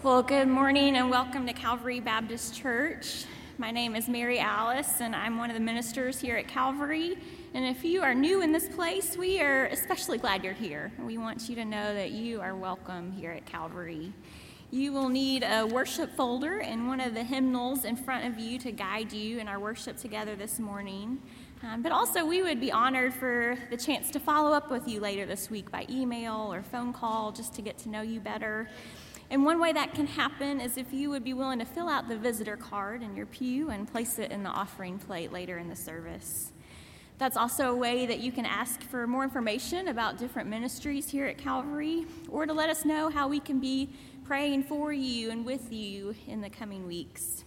Well, good morning and welcome to Calvary Baptist Church. My name is Mary Alice, and I'm one of the ministers here at Calvary. And if you are new in this place, we are especially glad you're here. We want you to know that you are welcome here at Calvary. You will need a worship folder and one of the hymnals in front of you to guide you in our worship together this morning. Um, but also, we would be honored for the chance to follow up with you later this week by email or phone call just to get to know you better. And one way that can happen is if you would be willing to fill out the visitor card in your pew and place it in the offering plate later in the service. That's also a way that you can ask for more information about different ministries here at Calvary or to let us know how we can be praying for you and with you in the coming weeks.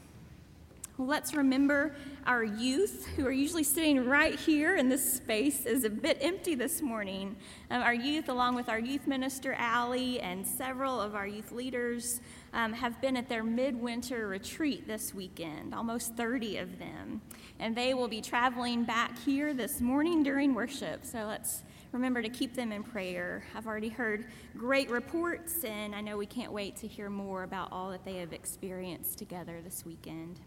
Let's remember our youth, who are usually sitting right here in this space, is a bit empty this morning. Um, our youth, along with our youth minister, Allie, and several of our youth leaders, um, have been at their midwinter retreat this weekend, almost 30 of them. And they will be traveling back here this morning during worship. So let's remember to keep them in prayer. I've already heard great reports, and I know we can't wait to hear more about all that they have experienced together this weekend.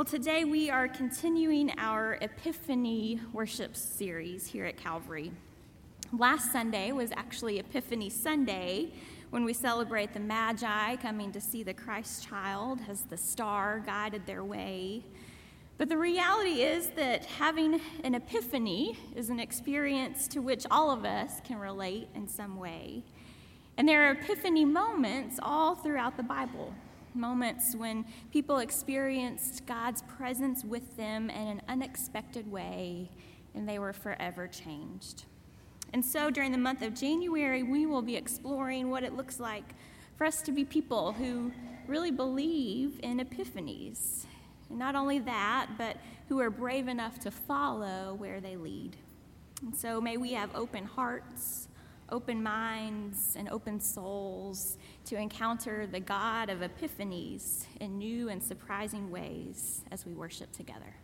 Well, today we are continuing our Epiphany worship series here at Calvary. Last Sunday was actually Epiphany Sunday when we celebrate the Magi coming to see the Christ child as the star guided their way. But the reality is that having an epiphany is an experience to which all of us can relate in some way. And there are epiphany moments all throughout the Bible moments when people experienced God's presence with them in an unexpected way and they were forever changed. And so during the month of January, we will be exploring what it looks like for us to be people who really believe in epiphanies. And not only that, but who are brave enough to follow where they lead. And so may we have open hearts open minds and open souls to encounter the God of epiphanies in new and surprising ways as we worship together.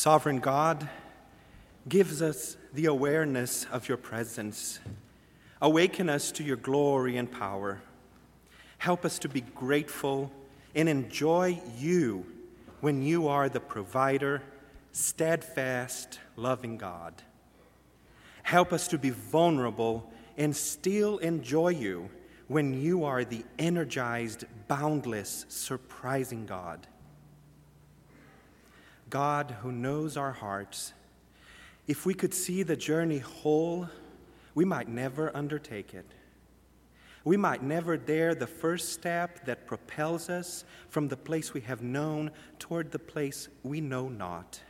Sovereign God, gives us the awareness of your presence. Awaken us to your glory and power. Help us to be grateful and enjoy you when you are the provider, steadfast, loving God. Help us to be vulnerable and still enjoy you when you are the energized, boundless, surprising God. God who knows our hearts, if we could see the journey whole, we might never undertake it. We might never dare the first step that propels us from the place we have known toward the place we know not.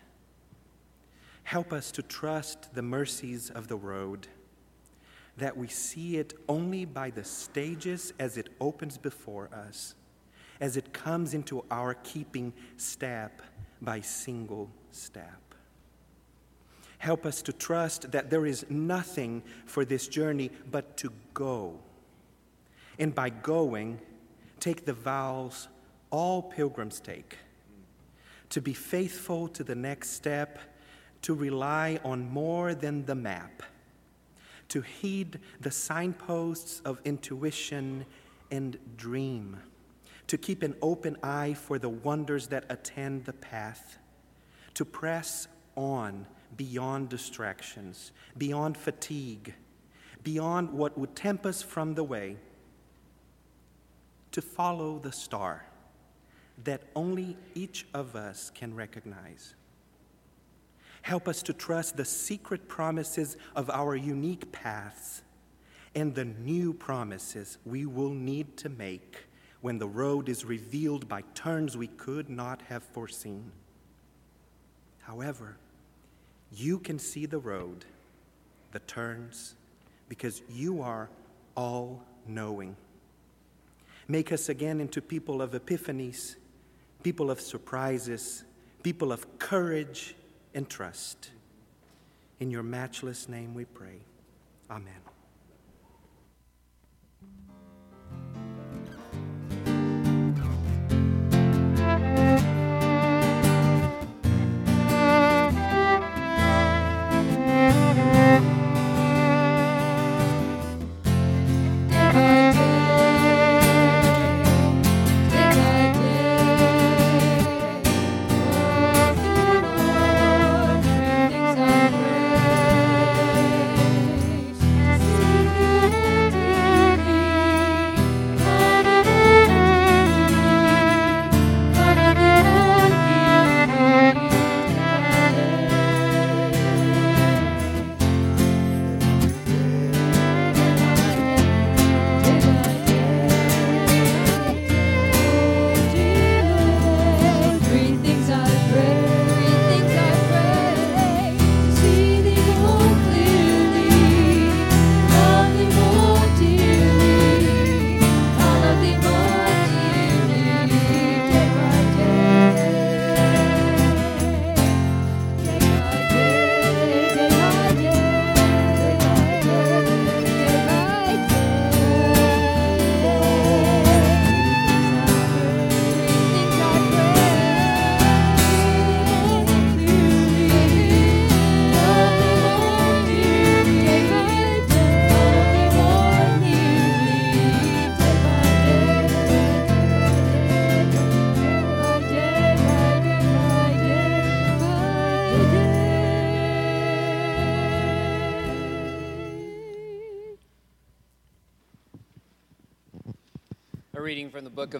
Help us to trust the mercies of the road, that we see it only by the stages as it opens before us, as it comes into our keeping step by single step. Help us to trust that there is nothing for this journey but to go. And by going, take the vows all pilgrims take to be faithful to the next step, to rely on more than the map, to heed the signposts of intuition and dream to keep an open eye for the wonders that attend the path, to press on beyond distractions, beyond fatigue, beyond what would tempt us from the way, to follow the star that only each of us can recognize. Help us to trust the secret promises of our unique paths and the new promises we will need to make when the road is revealed by turns we could not have foreseen. However, you can see the road, the turns, because you are all knowing. Make us again into people of epiphanies, people of surprises, people of courage and trust. In your matchless name we pray. Amen.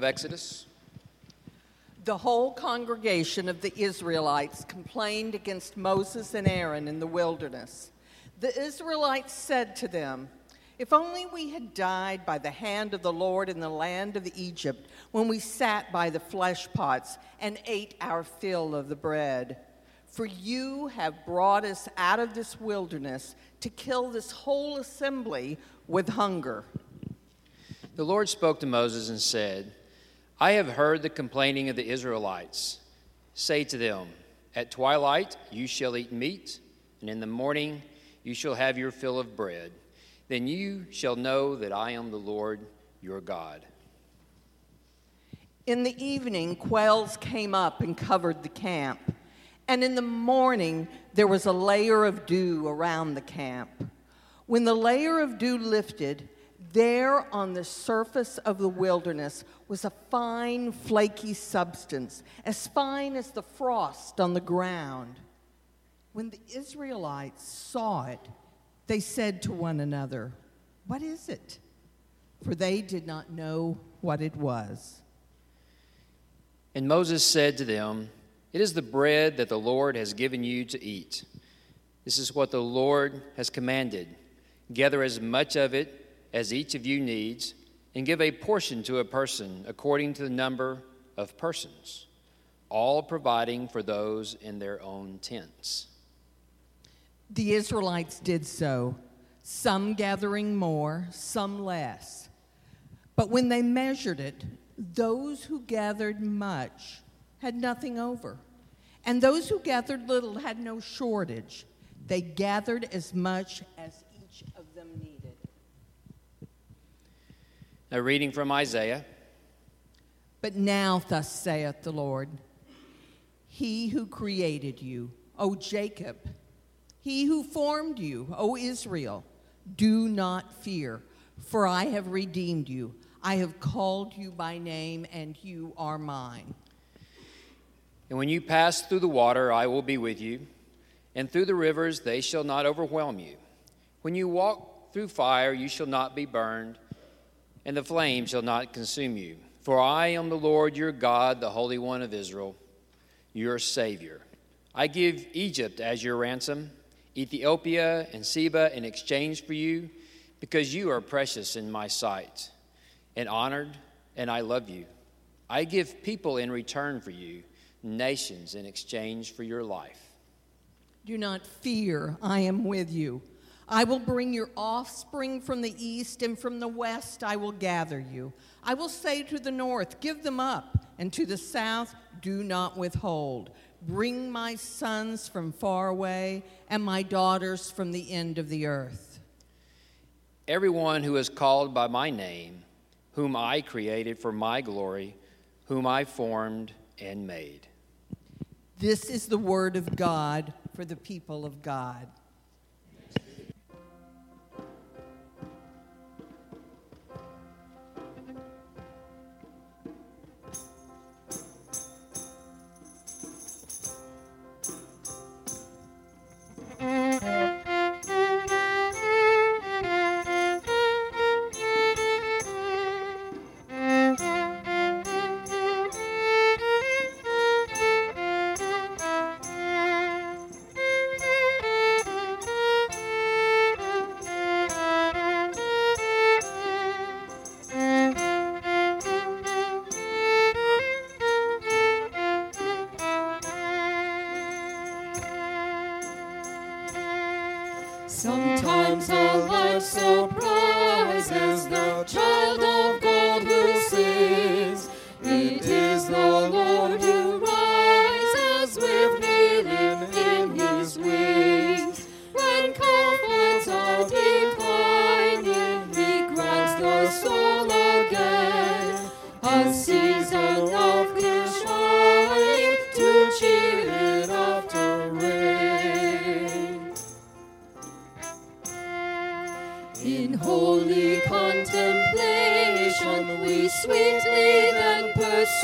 Of Exodus. The whole congregation of the Israelites complained against Moses and Aaron in the wilderness. The Israelites said to them, If only we had died by the hand of the Lord in the land of Egypt when we sat by the flesh pots and ate our fill of the bread. For you have brought us out of this wilderness to kill this whole assembly with hunger. The Lord spoke to Moses and said, I have heard the complaining of the Israelites. Say to them, At twilight you shall eat meat, and in the morning you shall have your fill of bread. Then you shall know that I am the Lord your God. In the evening, quails came up and covered the camp. And in the morning, there was a layer of dew around the camp. When the layer of dew lifted, there on the surface of the wilderness was a fine, flaky substance, as fine as the frost on the ground. When the Israelites saw it, they said to one another, What is it? For they did not know what it was. And Moses said to them, It is the bread that the Lord has given you to eat. This is what the Lord has commanded. Gather as much of it as each of you needs, and give a portion to a person according to the number of persons, all providing for those in their own tents. The Israelites did so, some gathering more, some less. But when they measured it, those who gathered much had nothing over, and those who gathered little had no shortage. They gathered as much as each of them needed. A reading from Isaiah. But now, thus saith the Lord He who created you, O Jacob, he who formed you, O Israel, do not fear, for I have redeemed you. I have called you by name, and you are mine. And when you pass through the water, I will be with you, and through the rivers, they shall not overwhelm you. When you walk through fire, you shall not be burned, and the flame shall not consume you. For I am the Lord your God, the Holy One of Israel, your Savior. I give Egypt as your ransom, Ethiopia and Seba in exchange for you, because you are precious in my sight and honored, and I love you. I give people in return for you, nations in exchange for your life. Do not fear, I am with you. I will bring your offspring from the east, and from the west I will gather you. I will say to the north, Give them up, and to the south, Do not withhold. Bring my sons from far away, and my daughters from the end of the earth. Everyone who is called by my name, whom I created for my glory, whom I formed and made. This is the word of God for the people of God. Sometimes a life surprises the child of God who sings.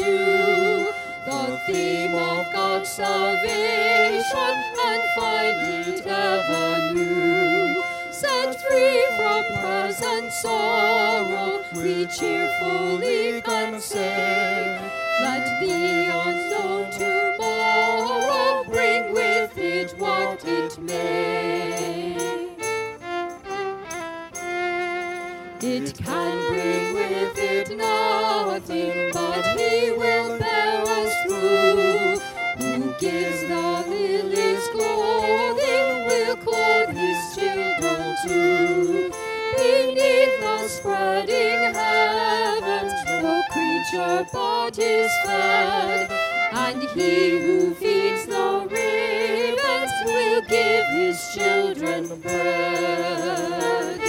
The theme of God's salvation and find it ever new. Set free from present sorrow, we cheerfully can say that the unknown tomorrow bring with it what it may. It can bring with it nothing, Gives the lilies clothing will clothe His children too. Beneath the spreading heavens, no creature but is fed, and He who feeds the ravens will give His children bread.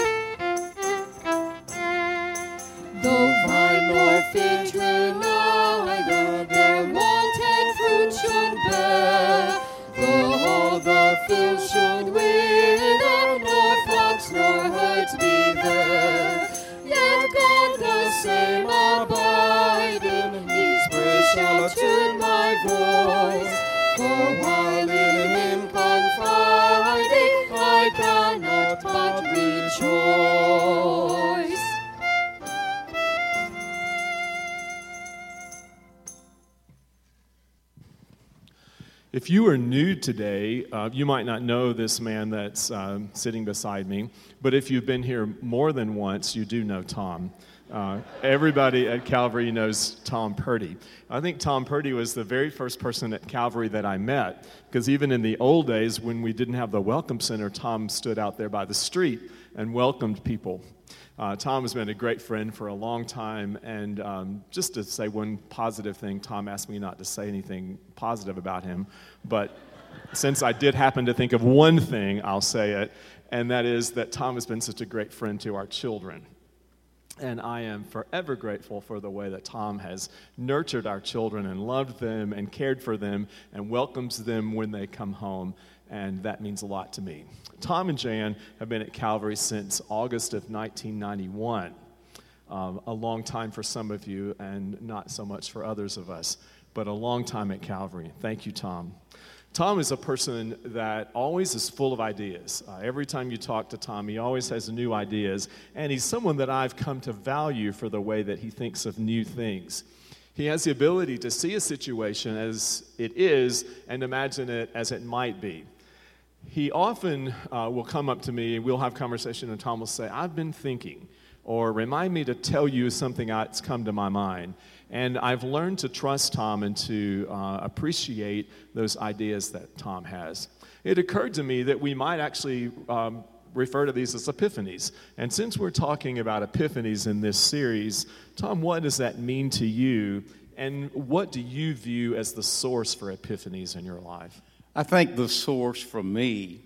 If you are new today, uh, you might not know this man that's um, sitting beside me, but if you've been here more than once, you do know Tom. Uh, everybody at Calvary knows Tom Purdy. I think Tom Purdy was the very first person at Calvary that I met, because even in the old days when we didn't have the Welcome Center, Tom stood out there by the street and welcomed people. Uh, Tom has been a great friend for a long time, and um, just to say one positive thing, Tom asked me not to say anything positive about him, but since I did happen to think of one thing, I'll say it, and that is that Tom has been such a great friend to our children. And I am forever grateful for the way that Tom has nurtured our children and loved them and cared for them and welcomes them when they come home. And that means a lot to me. Tom and Jan have been at Calvary since August of 1991. Um, a long time for some of you and not so much for others of us, but a long time at Calvary. Thank you, Tom. Tom is a person that always is full of ideas. Uh, every time you talk to Tom, he always has new ideas, and he's someone that I've come to value for the way that he thinks of new things. He has the ability to see a situation as it is and imagine it as it might be. He often uh, will come up to me, and we'll have conversation, and Tom will say, I've been thinking, or remind me to tell you something that's come to my mind. And I've learned to trust Tom and to uh, appreciate those ideas that Tom has. It occurred to me that we might actually um, refer to these as epiphanies. And since we're talking about epiphanies in this series, Tom, what does that mean to you? And what do you view as the source for epiphanies in your life? I think the source for me,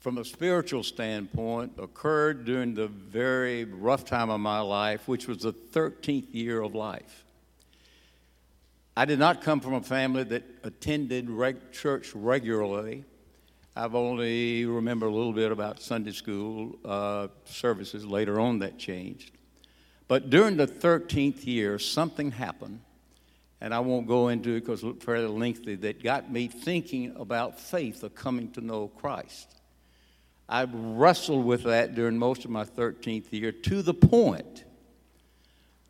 from a spiritual standpoint, occurred during the very rough time of my life, which was the 13th year of life. I did not come from a family that attended reg- church regularly. I've only remember a little bit about Sunday school uh, services. Later on, that changed. But during the 13th year, something happened, and I won't go into it because it's fairly lengthy, that got me thinking about faith of coming to know Christ. I wrestled with that during most of my 13th year to the point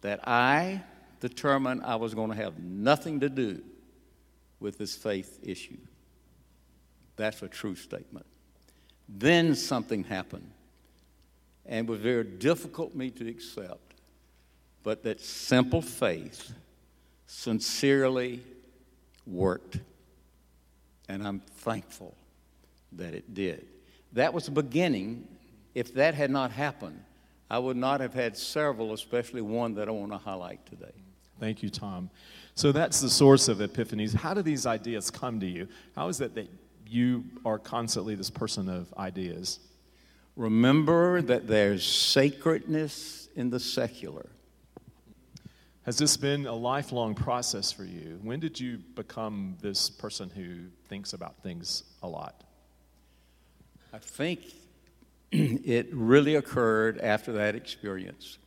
that I determined I was going to have nothing to do with this faith issue. That's a true statement. Then something happened, and was very difficult for me to accept, but that simple faith sincerely worked, and I'm thankful that it did. That was the beginning. If that had not happened, I would not have had several, especially one that I want to highlight today. Thank you, Tom. So that's the source of epiphanies. How do these ideas come to you? How is it that you are constantly this person of ideas? Remember that there's sacredness in the secular. Has this been a lifelong process for you? When did you become this person who thinks about things a lot? I think it really occurred after that experience.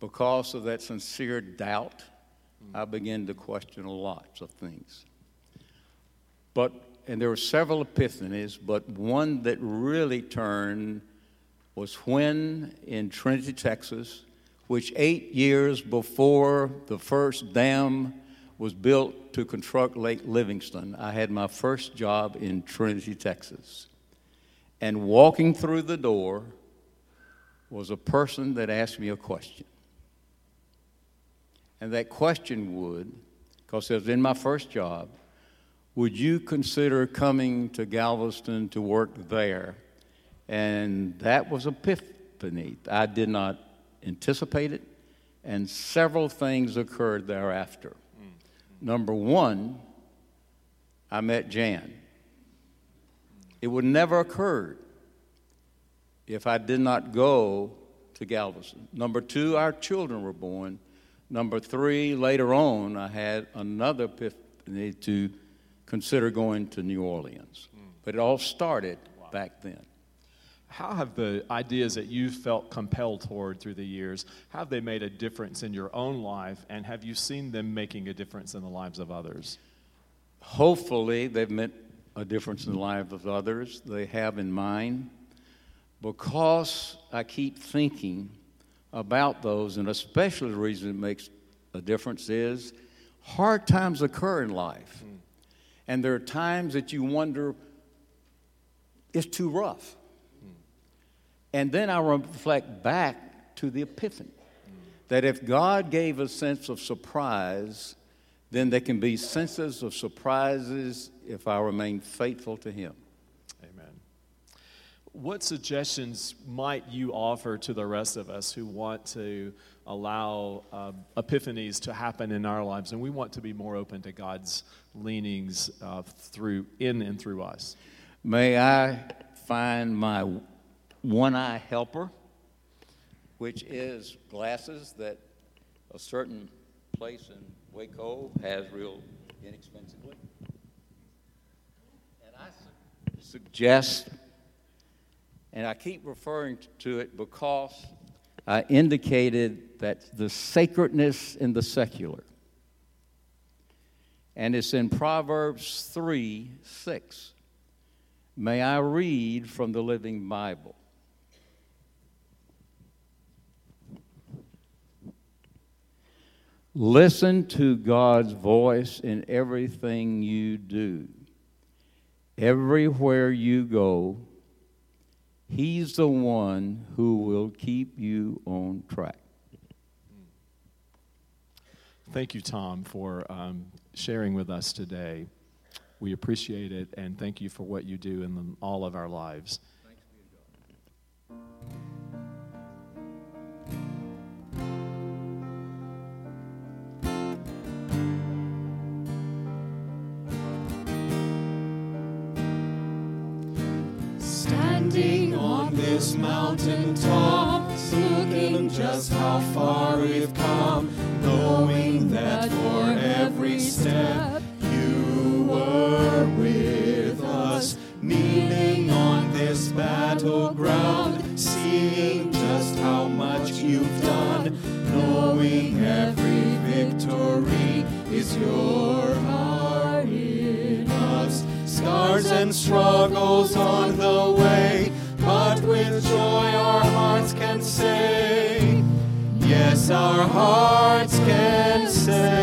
Because of that sincere doubt, I mm-hmm. began to question lots of things. But, and there were several epiphanies, but one that really turned was when in Trinity, Texas, which eight years before the first dam was built to construct Lake Livingston, I had my first job in Trinity, Texas. And walking through the door was a person that asked me a question. And that question would, because it was in my first job, would you consider coming to Galveston to work there? And that was a epiphany. I did not anticipate it, and several things occurred thereafter. Number one, I met Jan. It would never occurred if I did not go to Galveston. Number two, our children were born. Number three, later on, I had another epiphany to consider going to New Orleans. But it all started back then. How have the ideas that you've felt compelled toward through the years, have they made a difference in your own life, and have you seen them making a difference in the lives of others? Hopefully, they've made a difference in the lives of others. They have in mine. Because I keep thinking about those, and especially the reason it makes a difference is hard times occur in life. Hmm. And there are times that you wonder, it's too rough. And then I reflect back to the Epiphany that if God gave a sense of surprise, then there can be senses of surprises if I remain faithful to Him. Amen. What suggestions might you offer to the rest of us who want to allow uh, epiphanies to happen in our lives and we want to be more open to God's leanings uh, through in and through us? May I find my one eye helper, which is glasses that a certain place in Waco has real inexpensively. And I su- suggest, and I keep referring to it because I indicated that the sacredness in the secular. And it's in Proverbs 3 6. May I read from the Living Bible? Listen to God's voice in everything you do. Everywhere you go, He's the one who will keep you on track. Thank you, Tom, for um, sharing with us today. We appreciate it, and thank you for what you do in all of our lives. On this mountain top, looking just how far we've come, knowing that for every step you were with us, kneeling on this battleground, seeing just how much you've done, knowing every victory is your heart in us. Scars and struggles on the our hearts can say.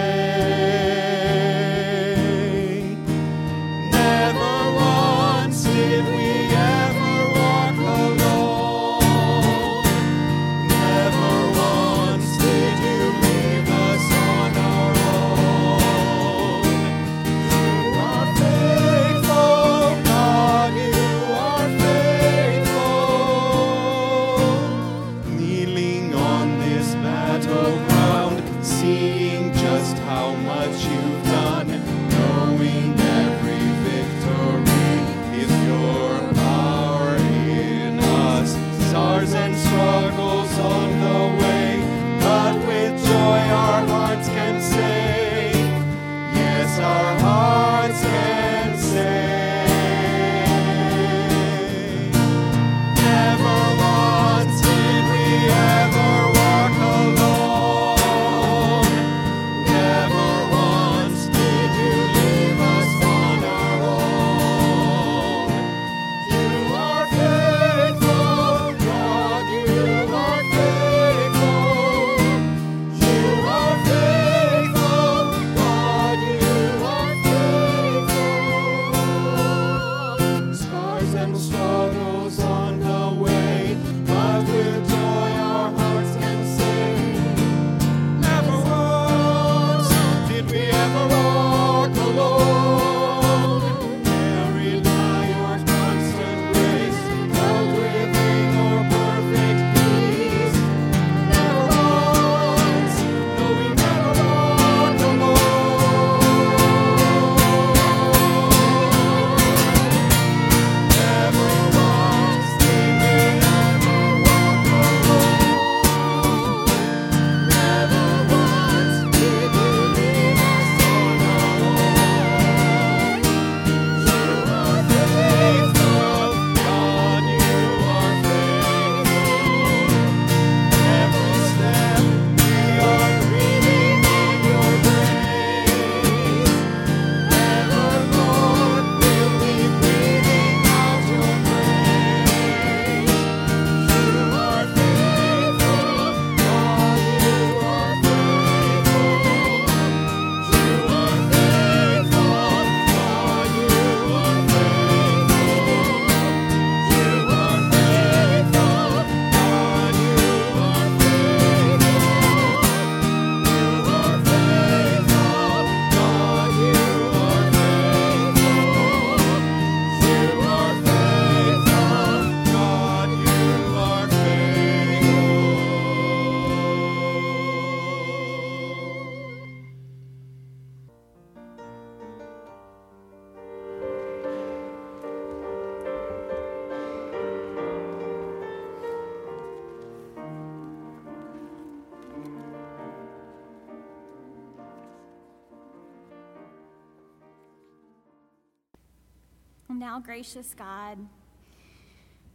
Gracious God,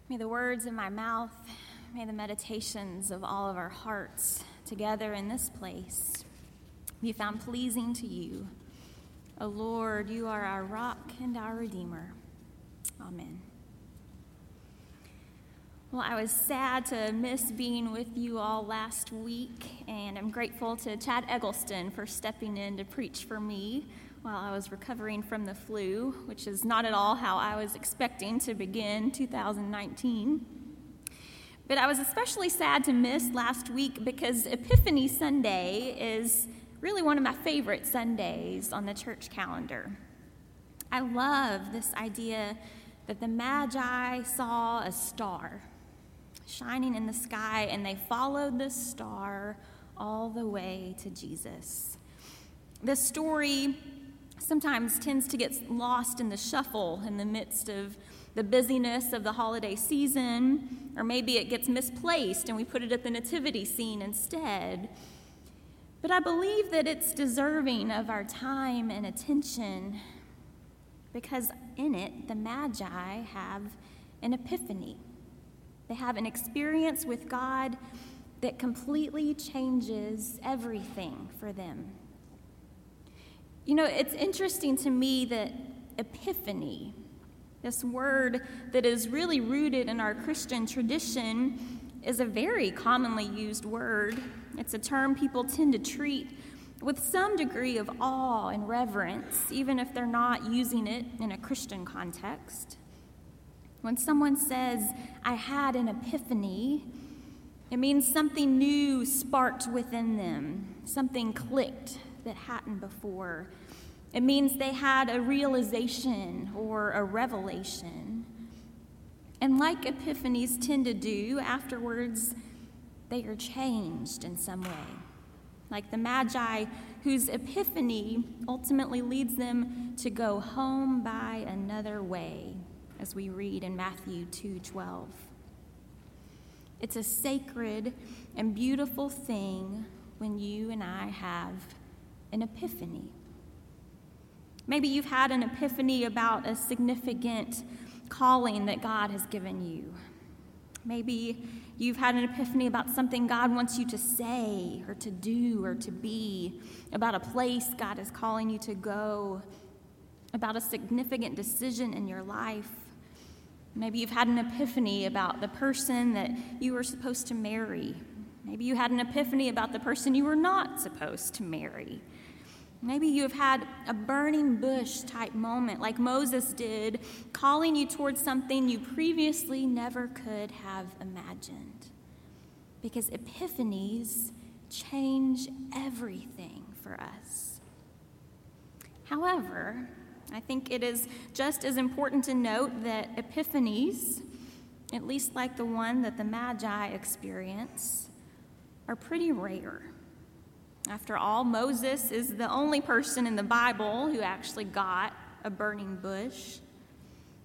may the words of my mouth, may the meditations of all of our hearts together in this place be found pleasing to you. O Lord, you are our rock and our Redeemer. Amen. Well, I was sad to miss being with you all last week, and I'm grateful to Chad Eggleston for stepping in to preach for me while I was recovering from the flu, which is not at all how I was expecting to begin 2019. But I was especially sad to miss last week because Epiphany Sunday is really one of my favorite Sundays on the church calendar. I love this idea that the Magi saw a star shining in the sky and they followed the star all the way to Jesus. The story sometimes tends to get lost in the shuffle in the midst of the busyness of the holiday season, or maybe it gets misplaced and we put it at the nativity scene instead. But I believe that it's deserving of our time and attention because in it, the Magi have an epiphany. They have an experience with God that completely changes everything for them. You know, it's interesting to me that epiphany, this word that is really rooted in our Christian tradition, is a very commonly used word. It's a term people tend to treat with some degree of awe and reverence, even if they're not using it in a Christian context. When someone says, I had an epiphany, it means something new sparked within them, something clicked that hadn't before. It means they had a realization or a revelation. And like epiphanies tend to do, afterwards, they are changed in some way. Like the Magi, whose epiphany ultimately leads them to go home by another way, as we read in Matthew 2:12. It's a sacred and beautiful thing when you and I have an epiphany. Maybe you've had an epiphany about a significant calling that God has given you. Maybe you've had an epiphany about something God wants you to say or to do or to be, about a place God is calling you to go, about a significant decision in your life. Maybe you've had an epiphany about the person that you were supposed to marry. Maybe you had an epiphany about the person you were not supposed to marry. Maybe you have had a burning bush type moment like Moses did, calling you towards something you previously never could have imagined. Because epiphanies change everything for us. However, I think it is just as important to note that epiphanies, at least like the one that the Magi experience, are pretty rare. After all, Moses is the only person in the Bible who actually got a burning bush.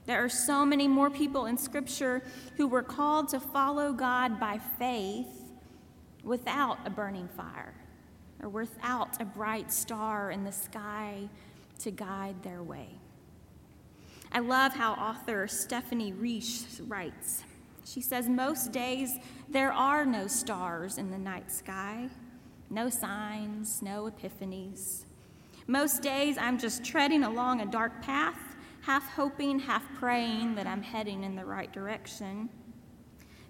There are so many more people in Scripture who were called to follow God by faith without a burning fire or without a bright star in the sky to guide their way. I love how author Stephanie Reish writes. She says, Most days there are no stars in the night sky no signs, no epiphanies. Most days I'm just treading along a dark path, half hoping, half praying that I'm heading in the right direction.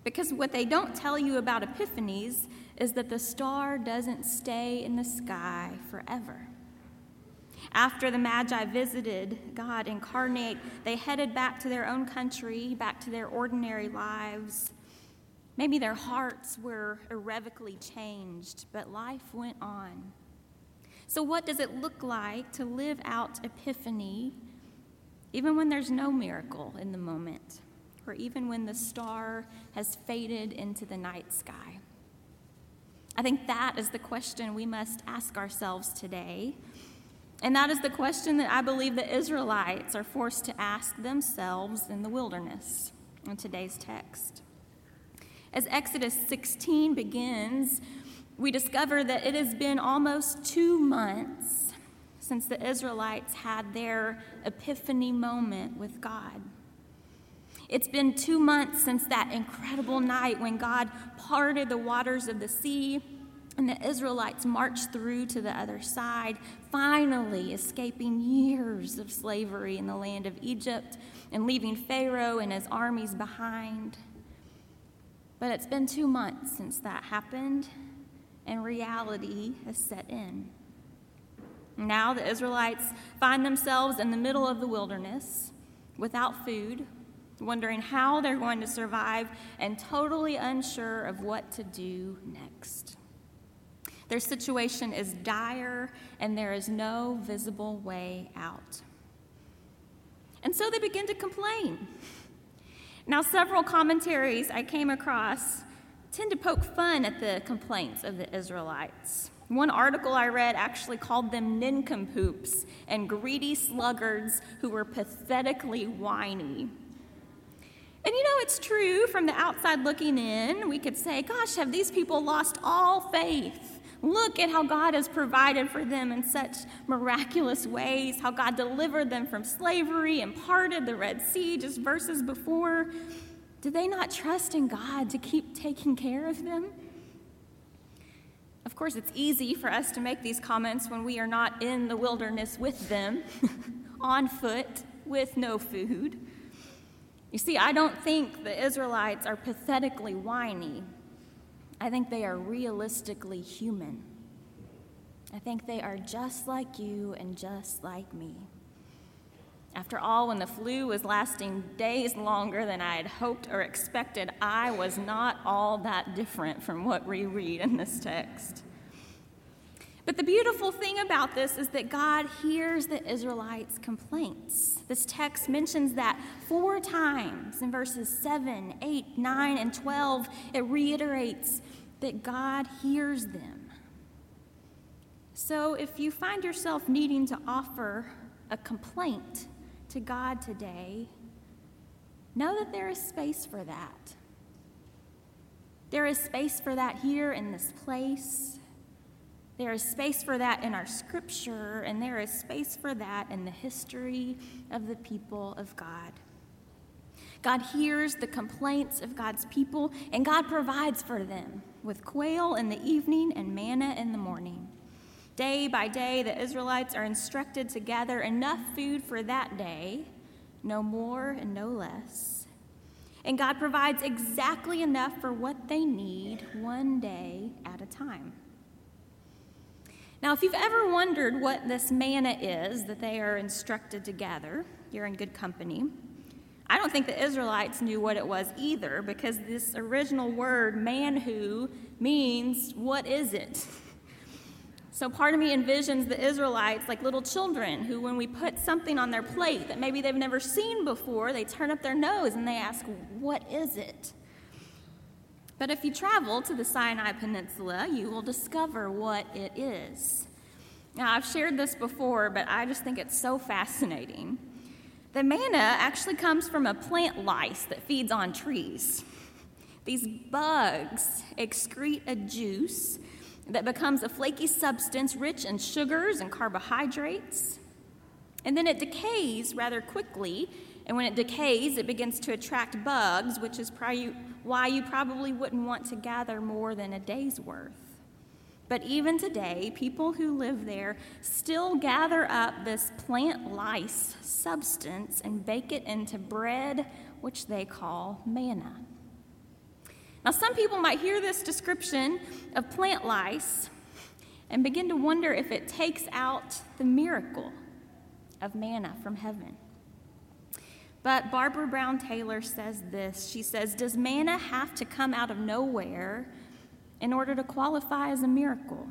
Because what they don't tell you about epiphanies is that the star doesn't stay in the sky forever. After the Magi visited God incarnate, they headed back to their own country, back to their ordinary lives. Maybe their hearts were irrevocably changed, but life went on. So, what does it look like to live out Epiphany even when there's no miracle in the moment, or even when the star has faded into the night sky? I think that is the question we must ask ourselves today. And that is the question that I believe the Israelites are forced to ask themselves in the wilderness in today's text. As Exodus 16 begins, we discover that it has been almost two months since the Israelites had their epiphany moment with God. It's been two months since that incredible night when God parted the waters of the sea and the Israelites marched through to the other side, finally escaping years of slavery in the land of Egypt and leaving Pharaoh and his armies behind. But it's been two months since that happened, and reality has set in. Now the Israelites find themselves in the middle of the wilderness without food, wondering how they're going to survive, and totally unsure of what to do next. Their situation is dire, and there is no visible way out. And so they begin to complain. Now, several commentaries I came across tend to poke fun at the complaints of the Israelites. One article I read actually called them nincompoops and greedy sluggards who were pathetically whiny. And you know, it's true from the outside looking in, we could say, gosh, have these people lost all faith? Look at how God has provided for them in such miraculous ways, how God delivered them from slavery and parted the Red Sea just verses before. Did they not trust in God to keep taking care of them? Of course, it's easy for us to make these comments when we are not in the wilderness with them, on foot, with no food. You see, I don't think the Israelites are pathetically whiny. I think they are realistically human. I think they are just like you and just like me. After all, when the flu was lasting days longer than I had hoped or expected, I was not all that different from what we read in this text. But the beautiful thing about this is that God hears the Israelites' complaints. This text mentions that four times in verses 7, 8, 9, and 12. It reiterates that God hears them. So if you find yourself needing to offer a complaint to God today, know that there is space for that. There is space for that here in this place. There is space for that in our scripture, and there is space for that in the history of the people of God. God hears the complaints of God's people, and God provides for them with quail in the evening and manna in the morning. Day by day, the Israelites are instructed to gather enough food for that day, no more and no less. And God provides exactly enough for what they need one day at a time. Now, if you've ever wondered what this manna is that they are instructed to gather, you're in good company. I don't think the Israelites knew what it was either because this original word, manhu, means what is it? So part of me envisions the Israelites like little children who, when we put something on their plate that maybe they've never seen before, they turn up their nose and they ask, What is it? But if you travel to the Sinai Peninsula, you will discover what it is. Now, I've shared this before, but I just think it's so fascinating. The manna actually comes from a plant lice that feeds on trees. These bugs excrete a juice that becomes a flaky substance rich in sugars and carbohydrates. And then it decays rather quickly and when it decays, it begins to attract bugs, which is why you probably wouldn't want to gather more than a day's worth. But even today, people who live there still gather up this plant lice substance and bake it into bread, which they call manna. Now, some people might hear this description of plant lice and begin to wonder if it takes out the miracle of manna from heaven. But Barbara Brown Taylor says this She says, Does manna have to come out of nowhere in order to qualify as a miracle?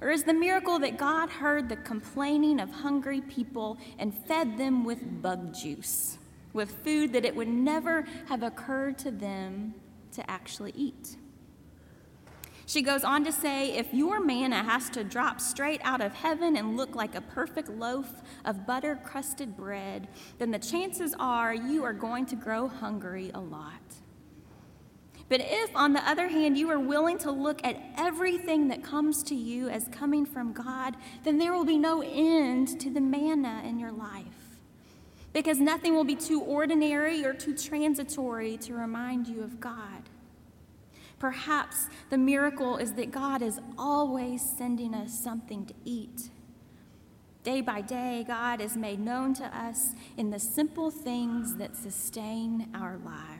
Or is the miracle that God heard the complaining of hungry people and fed them with bug juice, with food that it would never have occurred to them to actually eat? She goes on to say if your manna has to drop straight out of heaven and look like a perfect loaf of butter crusted bread, then the chances are you are going to grow hungry a lot. But if, on the other hand, you are willing to look at everything that comes to you as coming from God, then there will be no end to the manna in your life. Because nothing will be too ordinary or too transitory to remind you of God. Perhaps the miracle is that God is always sending us something to eat. Day by day, God is made known to us in the simple things that sustain our lives.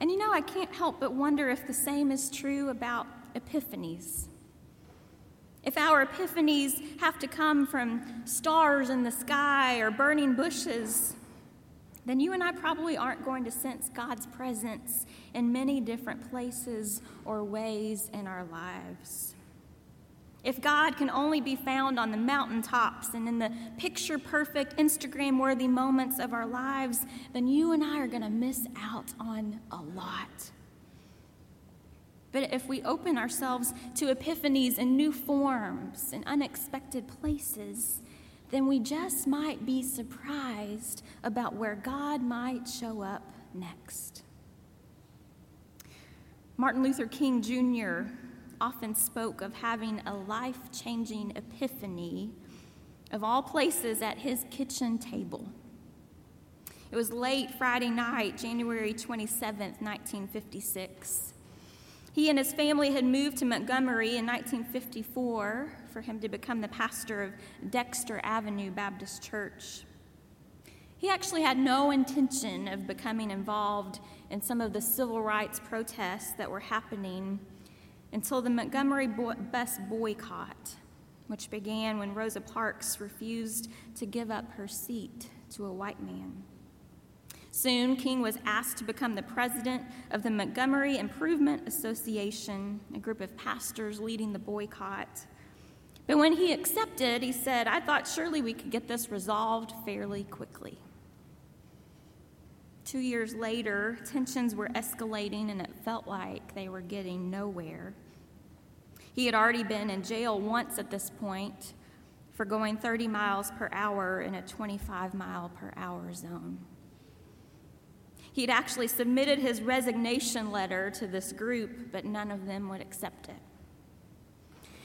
And you know, I can't help but wonder if the same is true about epiphanies. If our epiphanies have to come from stars in the sky or burning bushes, then you and I probably aren't going to sense God's presence in many different places or ways in our lives. If God can only be found on the mountaintops and in the picture perfect, Instagram worthy moments of our lives, then you and I are going to miss out on a lot. But if we open ourselves to epiphanies in new forms and unexpected places, then we just might be surprised about where God might show up next. Martin Luther King Jr often spoke of having a life changing epiphany, of all places, at his kitchen table. It was late Friday night, January 27th, 1956. He and his family had moved to Montgomery in 1954 for him to become the pastor of Dexter Avenue Baptist Church. He actually had no intention of becoming involved in some of the civil rights protests that were happening until the Montgomery bus boycott, which began when Rosa Parks refused to give up her seat to a white man. Soon, King was asked to become the president of the Montgomery Improvement Association, a group of pastors leading the boycott. But when he accepted, he said, I thought surely we could get this resolved fairly quickly. Two years later, tensions were escalating and it felt like they were getting nowhere. He had already been in jail once at this point for going 30 miles per hour in a 25 mile per hour zone. He'd actually submitted his resignation letter to this group, but none of them would accept it.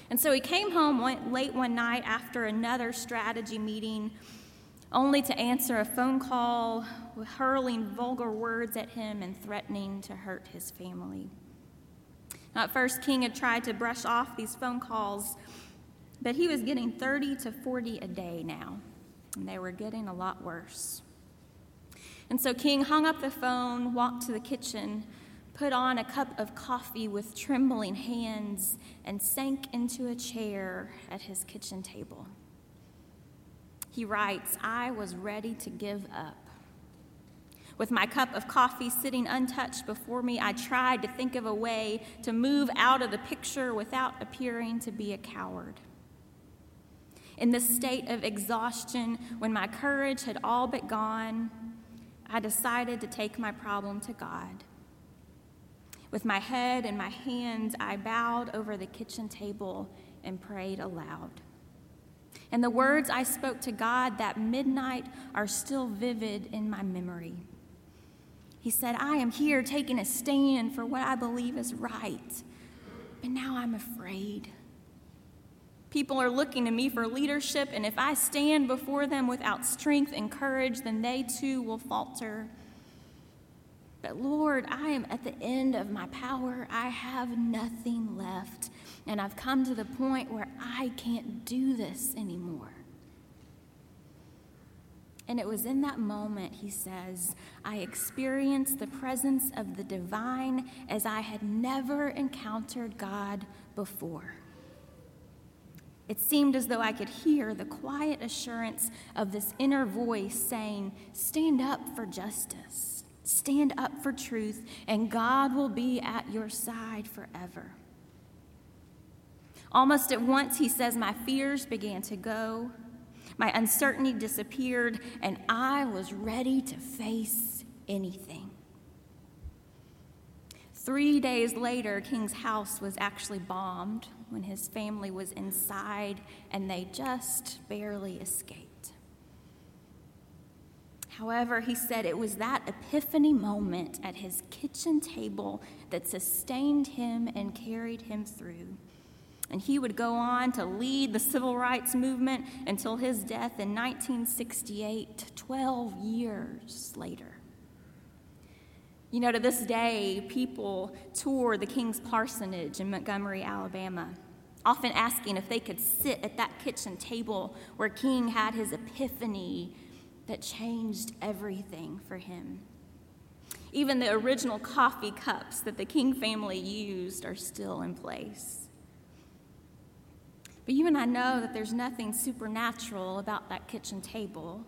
And so he came home late one night after another strategy meeting only to answer a phone call hurling vulgar words at him and threatening to hurt his family. Now, at first, King had tried to brush off these phone calls, but he was getting 30 to 40 a day now, and they were getting a lot worse. And so King hung up the phone, walked to the kitchen, put on a cup of coffee with trembling hands, and sank into a chair at his kitchen table. He writes, I was ready to give up. With my cup of coffee sitting untouched before me, I tried to think of a way to move out of the picture without appearing to be a coward. In this state of exhaustion, when my courage had all but gone, I decided to take my problem to God. With my head in my hands, I bowed over the kitchen table and prayed aloud. And the words I spoke to God that midnight are still vivid in my memory. He said, I am here taking a stand for what I believe is right, but now I'm afraid. People are looking to me for leadership, and if I stand before them without strength and courage, then they too will falter. But Lord, I am at the end of my power. I have nothing left. And I've come to the point where I can't do this anymore. And it was in that moment, he says, I experienced the presence of the divine as I had never encountered God before. It seemed as though I could hear the quiet assurance of this inner voice saying, Stand up for justice, stand up for truth, and God will be at your side forever. Almost at once, he says, my fears began to go, my uncertainty disappeared, and I was ready to face anything. Three days later, King's house was actually bombed when his family was inside and they just barely escaped. However, he said it was that epiphany moment at his kitchen table that sustained him and carried him through. And he would go on to lead the civil rights movement until his death in 1968, 12 years later. You know, to this day, people tour the King's Parsonage in Montgomery, Alabama, often asking if they could sit at that kitchen table where King had his epiphany that changed everything for him. Even the original coffee cups that the King family used are still in place. But you and I know that there's nothing supernatural about that kitchen table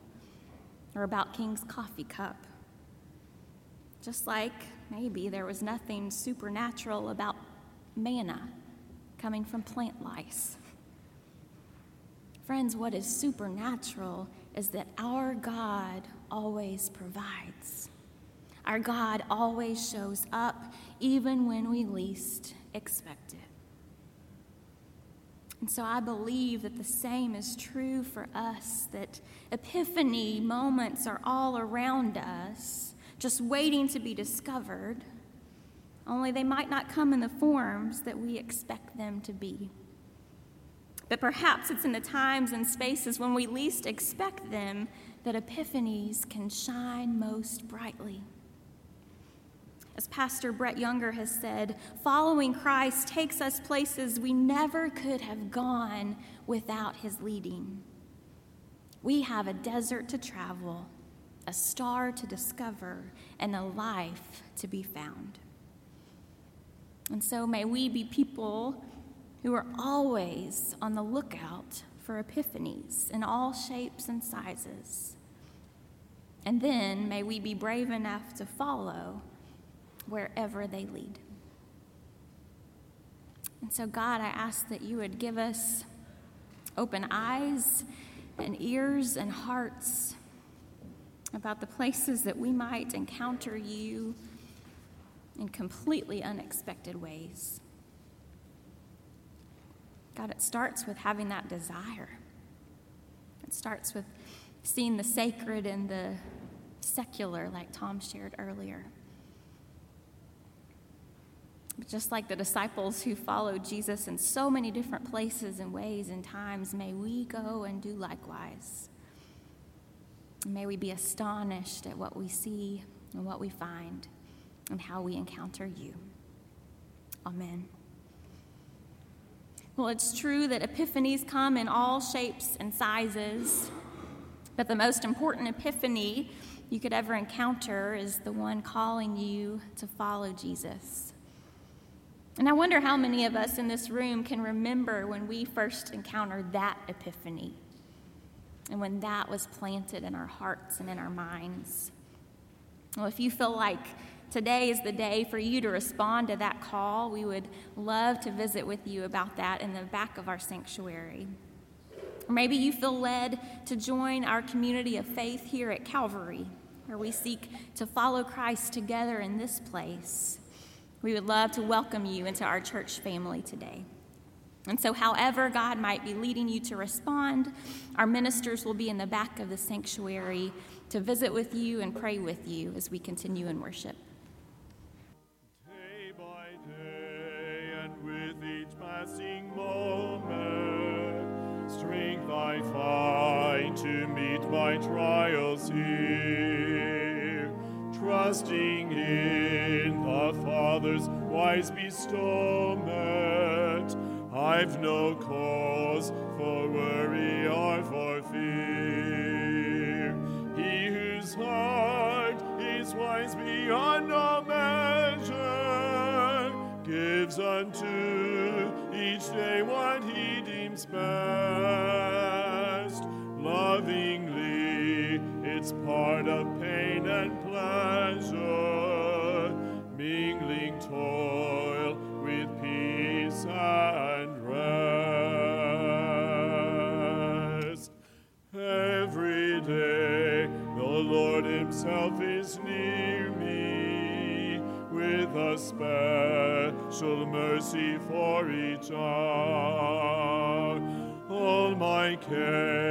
or about King's coffee cup. Just like maybe there was nothing supernatural about manna coming from plant lice. Friends, what is supernatural is that our God always provides. Our God always shows up, even when we least expect it. And so I believe that the same is true for us, that epiphany moments are all around us, just waiting to be discovered, only they might not come in the forms that we expect them to be. But perhaps it's in the times and spaces when we least expect them that epiphanies can shine most brightly. As Pastor Brett Younger has said, following Christ takes us places we never could have gone without his leading. We have a desert to travel, a star to discover, and a life to be found. And so may we be people who are always on the lookout for epiphanies in all shapes and sizes. And then may we be brave enough to follow wherever they lead. And so, God, I ask that you would give us open eyes and ears and hearts about the places that we might encounter you in completely unexpected ways. God, it starts with having that desire. It starts with seeing the sacred and the secular, like Tom shared earlier. Just like the disciples who followed Jesus in so many different places and ways and times, may we go and do likewise. May we be astonished at what we see and what we find and how we encounter you. Amen. Well, it's true that epiphanies come in all shapes and sizes, but the most important epiphany you could ever encounter is the one calling you to follow Jesus. And I wonder how many of us in this room can remember when we first encountered that epiphany and when that was planted in our hearts and in our minds. Well, if you feel like today is the day for you to respond to that call. We would love to visit with you about that in the back of our sanctuary. Or maybe you feel led to join our community of faith here at Calvary, where we seek to follow Christ together in this place. We would love to welcome you into our church family today. And so, however, God might be leading you to respond, our ministers will be in the back of the sanctuary to visit with you and pray with you as we continue in worship. Day by day, and with each passing moment. Strength I find to meet my trials here. Trusting in the Father's wise bestowment, I've no cause for worry or for fear. He whose heart is wise beyond all measure gives unto each day what he deems best. Lovingly, part of pain and pleasure, mingling toil with peace and rest. Every day, the Lord Himself is near me with a special mercy for each hour. All my cares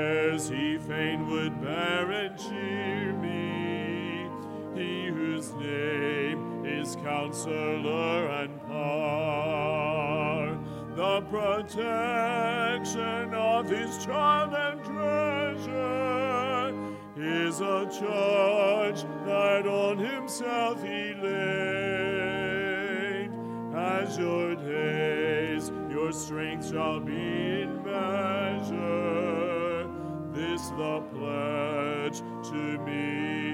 whose name is Counselor and Power, the protection of his child and treasure is a charge that on himself he laid. As your days, your strength shall be in measure. This the pledge to me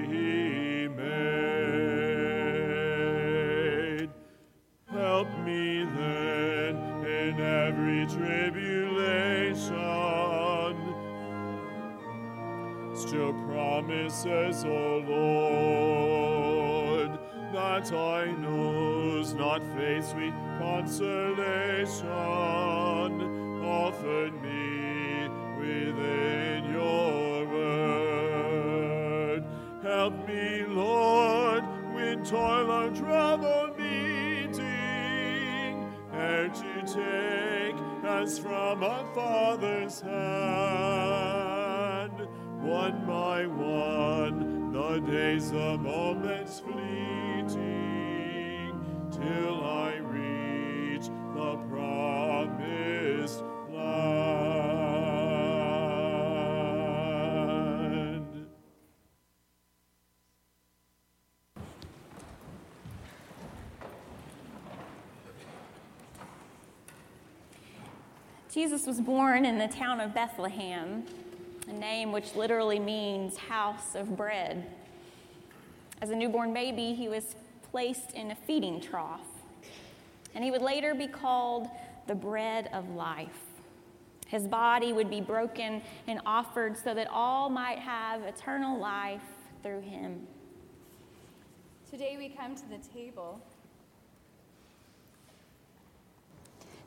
promises, O Lord, that I knows not faith's sweet consolation. offered me within your word. Help me, Lord, when toil and trouble meeting, ere to take as from a father's hand. One by one, the days, the moments fleeting, till I reach the promised land. Jesus was born in the town of Bethlehem, a name which literally means house of bread. As a newborn baby, he was placed in a feeding trough, and he would later be called the bread of life. His body would be broken and offered so that all might have eternal life through him. Today we come to the table.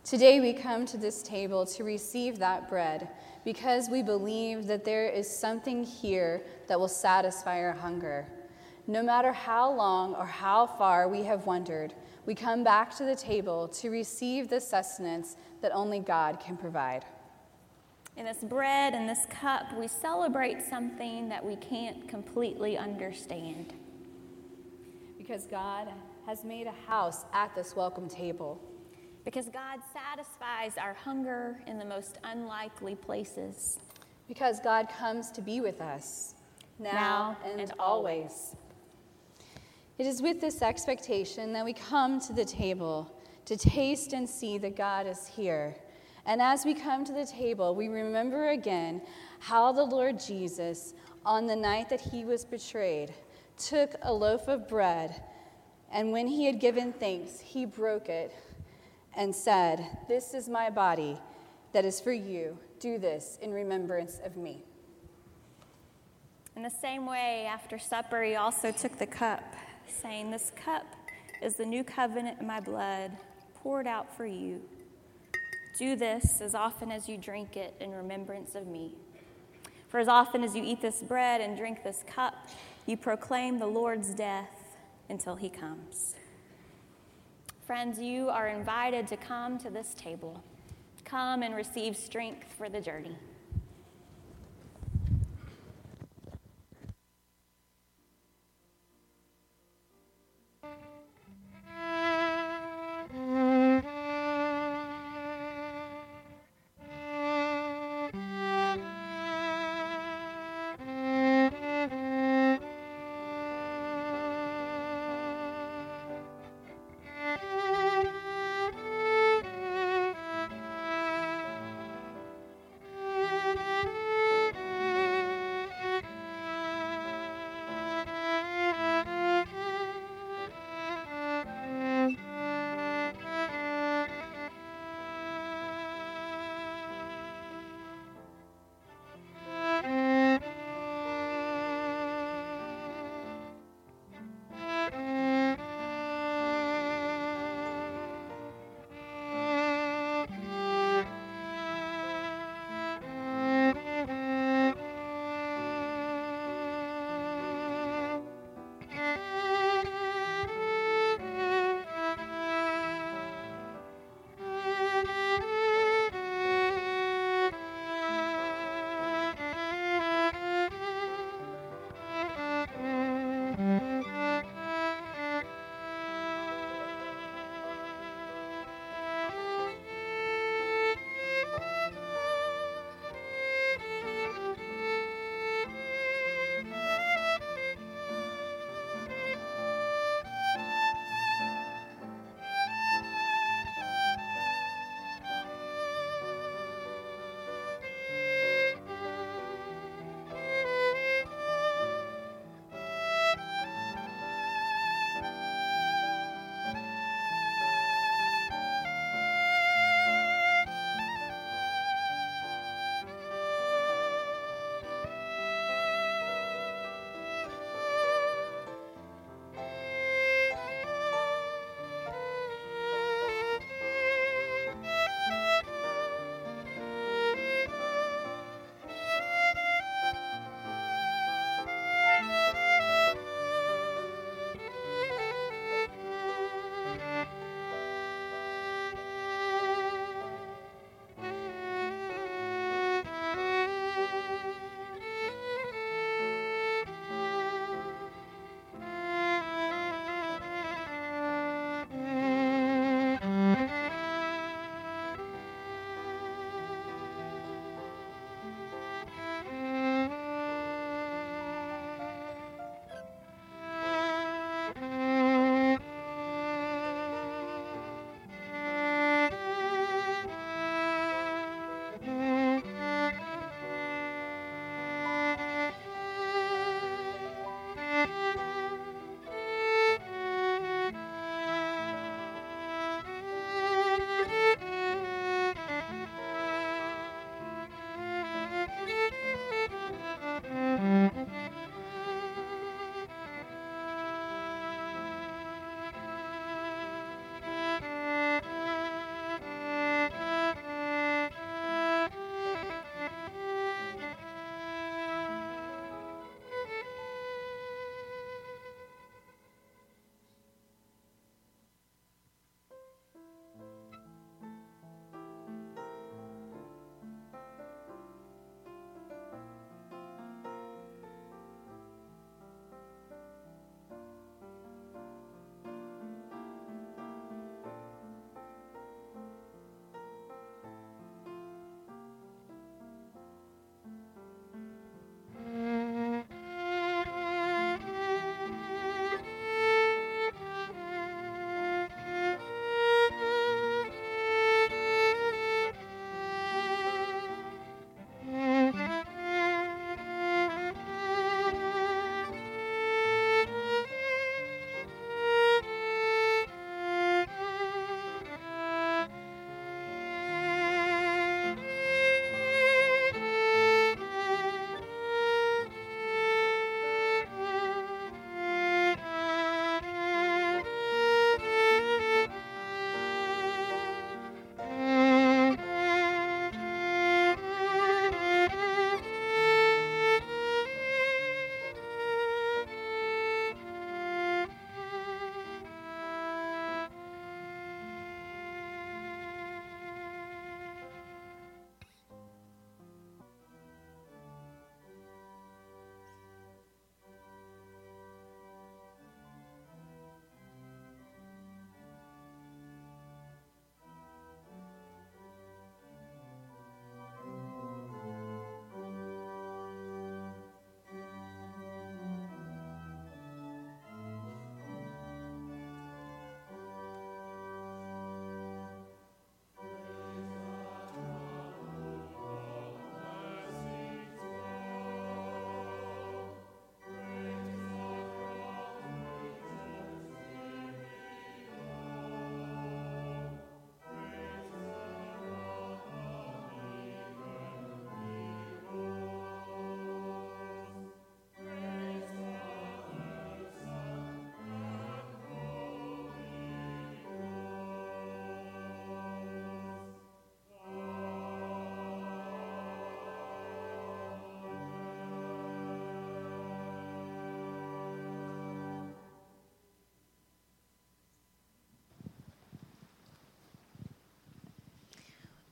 Today we come to this table to receive that bread because we believe that there is something here that will satisfy our hunger. No matter how long or how far we have wandered, we come back to the table to receive the sustenance that only God can provide. In this bread and this cup, we celebrate something that we can't completely understand. Because God has made a house at this welcome table. Because God satisfies our hunger in the most unlikely places. Because God comes to be with us now, Now and, and always. It is with this expectation that we come to the table to taste and see that God is here. And as we come to the table, we remember again how the Lord Jesus, on the night that he was betrayed, took a loaf of bread, and when he had given thanks, he broke it and said, This is my body that is for you. Do this in remembrance of me. In the same way, after supper, he also took the cup, saying, This cup is the new covenant in my blood, poured out for you. Do this as often as you drink it in remembrance of me. For as often as you eat this bread and drink this cup, you proclaim the Lord's death until he comes. Friends, you are invited to come to this table. Come and receive strength for the journey.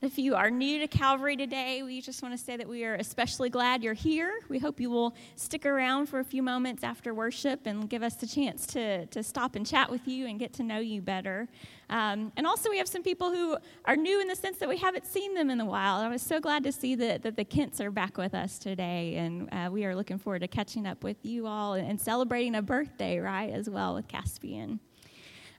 If you are new to Calvary today, we just want to say that we are especially glad you're here. We hope you will stick around for a few moments after worship and give us the chance to, to stop and chat with you and get to know you better. Um, and also, we have some people who are new in the sense that we haven't seen them in a while. I was so glad to see that, that the Kents are back with us today, and uh, we are looking forward to catching up with you all and celebrating a birthday, right, as well with Caspian.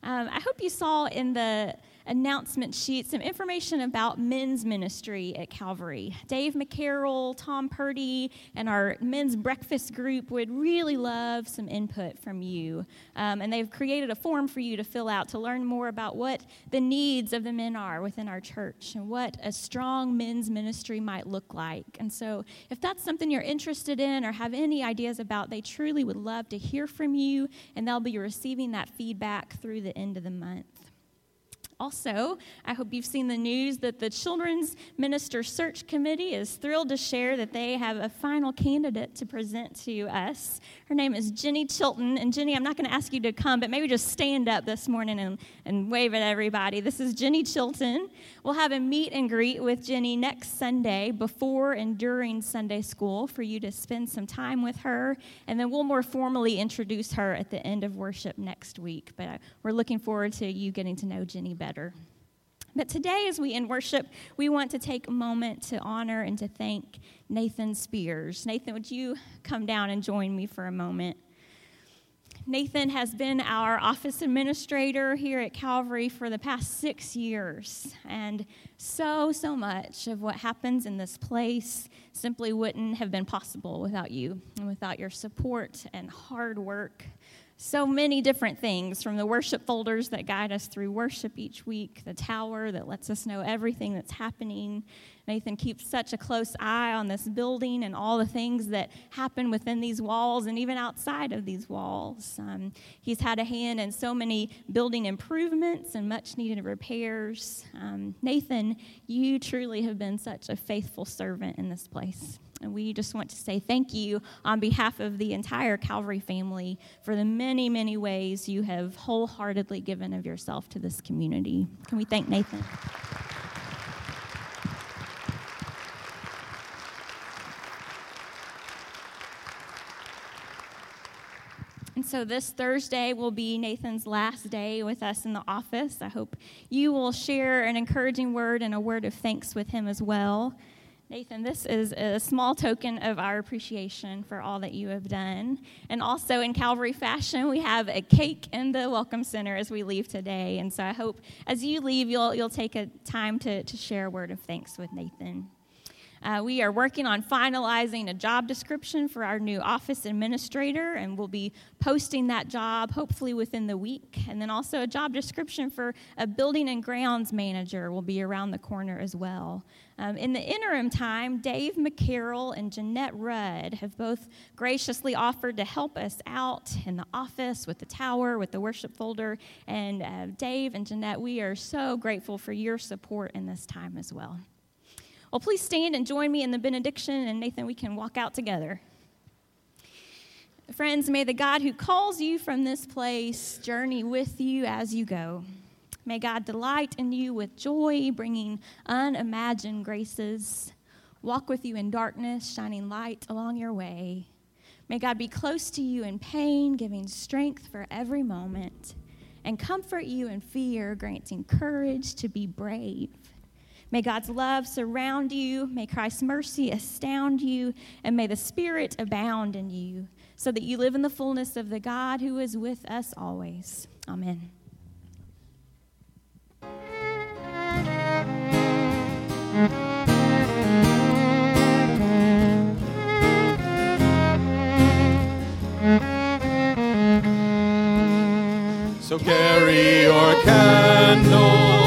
Um, I hope you saw in the announcement sheet some information about men's ministry at Calvary. Dave McCarroll, Tom Purdy, and our men's breakfast group would really love some input from you. Um, and they've created a form for you to fill out to learn more about what the needs of the men are within our church and what a strong men's ministry might look like. And so, if that's something you're interested in or have any ideas about, they truly would love to hear from you, and they'll be receiving that feedback through the end of the month. Also, I hope you've seen the news that the Children's Minister Search Committee is thrilled to share that they have a final candidate to present to us. Her name is Jenny Chilton. And Jenny, I'm not going to ask you to come, but maybe just stand up this morning and, and wave at everybody. This is Jenny Chilton. We'll have a meet and greet with Jenny next Sunday before and during Sunday school for you to spend some time with her. And then we'll more formally introduce her at the end of worship next week. But uh, we're looking forward to you getting to know Jenny better But today, as we end worship, we want to take a moment to honor and to thank Nathan Spears. Nathan, would you come down and join me for a moment? Nathan has been our office administrator here at Calvary for the past six years. And so, so much of what happens in this place simply wouldn't have been possible without you and without your support and hard work so many different things from the worship folders that guide us through worship each week, the tower that lets us know everything that's happening. Nathan keeps such a close eye on this building and all the things that happen within these walls and even outside of these walls. Um, he's had a hand in so many building improvements and much needed repairs. Um, Nathan, you truly have been such a faithful servant in this place. And we just want to say thank you on behalf of the entire Calvary family for the many, many ways you have wholeheartedly given of yourself to this community. Can we thank Nathan? And so this Thursday will be Nathan's last day with us in the office. I hope you will share an encouraging word and a word of thanks with him as well. Nathan, this is a small token of our appreciation for all that you have done. And also, in Calvary fashion, we have a cake in the Welcome Center as we leave today. And so I hope as you leave, you'll, you'll take a time to, to share a word of thanks with Nathan. Uh, we are working on finalizing a job description for our new office administrator, and we'll be posting that job hopefully within the week. And then also a job description for a building and grounds manager will be around the corner as well. Um, in the interim time, Dave McCarroll and Jeanette Rudd have both graciously offered to help us out in the office with the tower, with the worship folder. And uh, Dave and Jeanette, we are so grateful for your support in this time as well. Well, please stand and join me in the benediction, and Nathan, we can walk out together. Friends, may the God who calls you from this place journey with you as you go. May God delight in you with joy, bringing unimagined graces. Walk with you in darkness, shining light along your way. May God be close to you in pain, giving strength for every moment, and comfort you in fear, granting courage to be brave. May God's love surround you. May Christ's mercy astound you. And may the Spirit abound in you so that you live in the fullness of the God who is with us always. Amen. So carry your candle.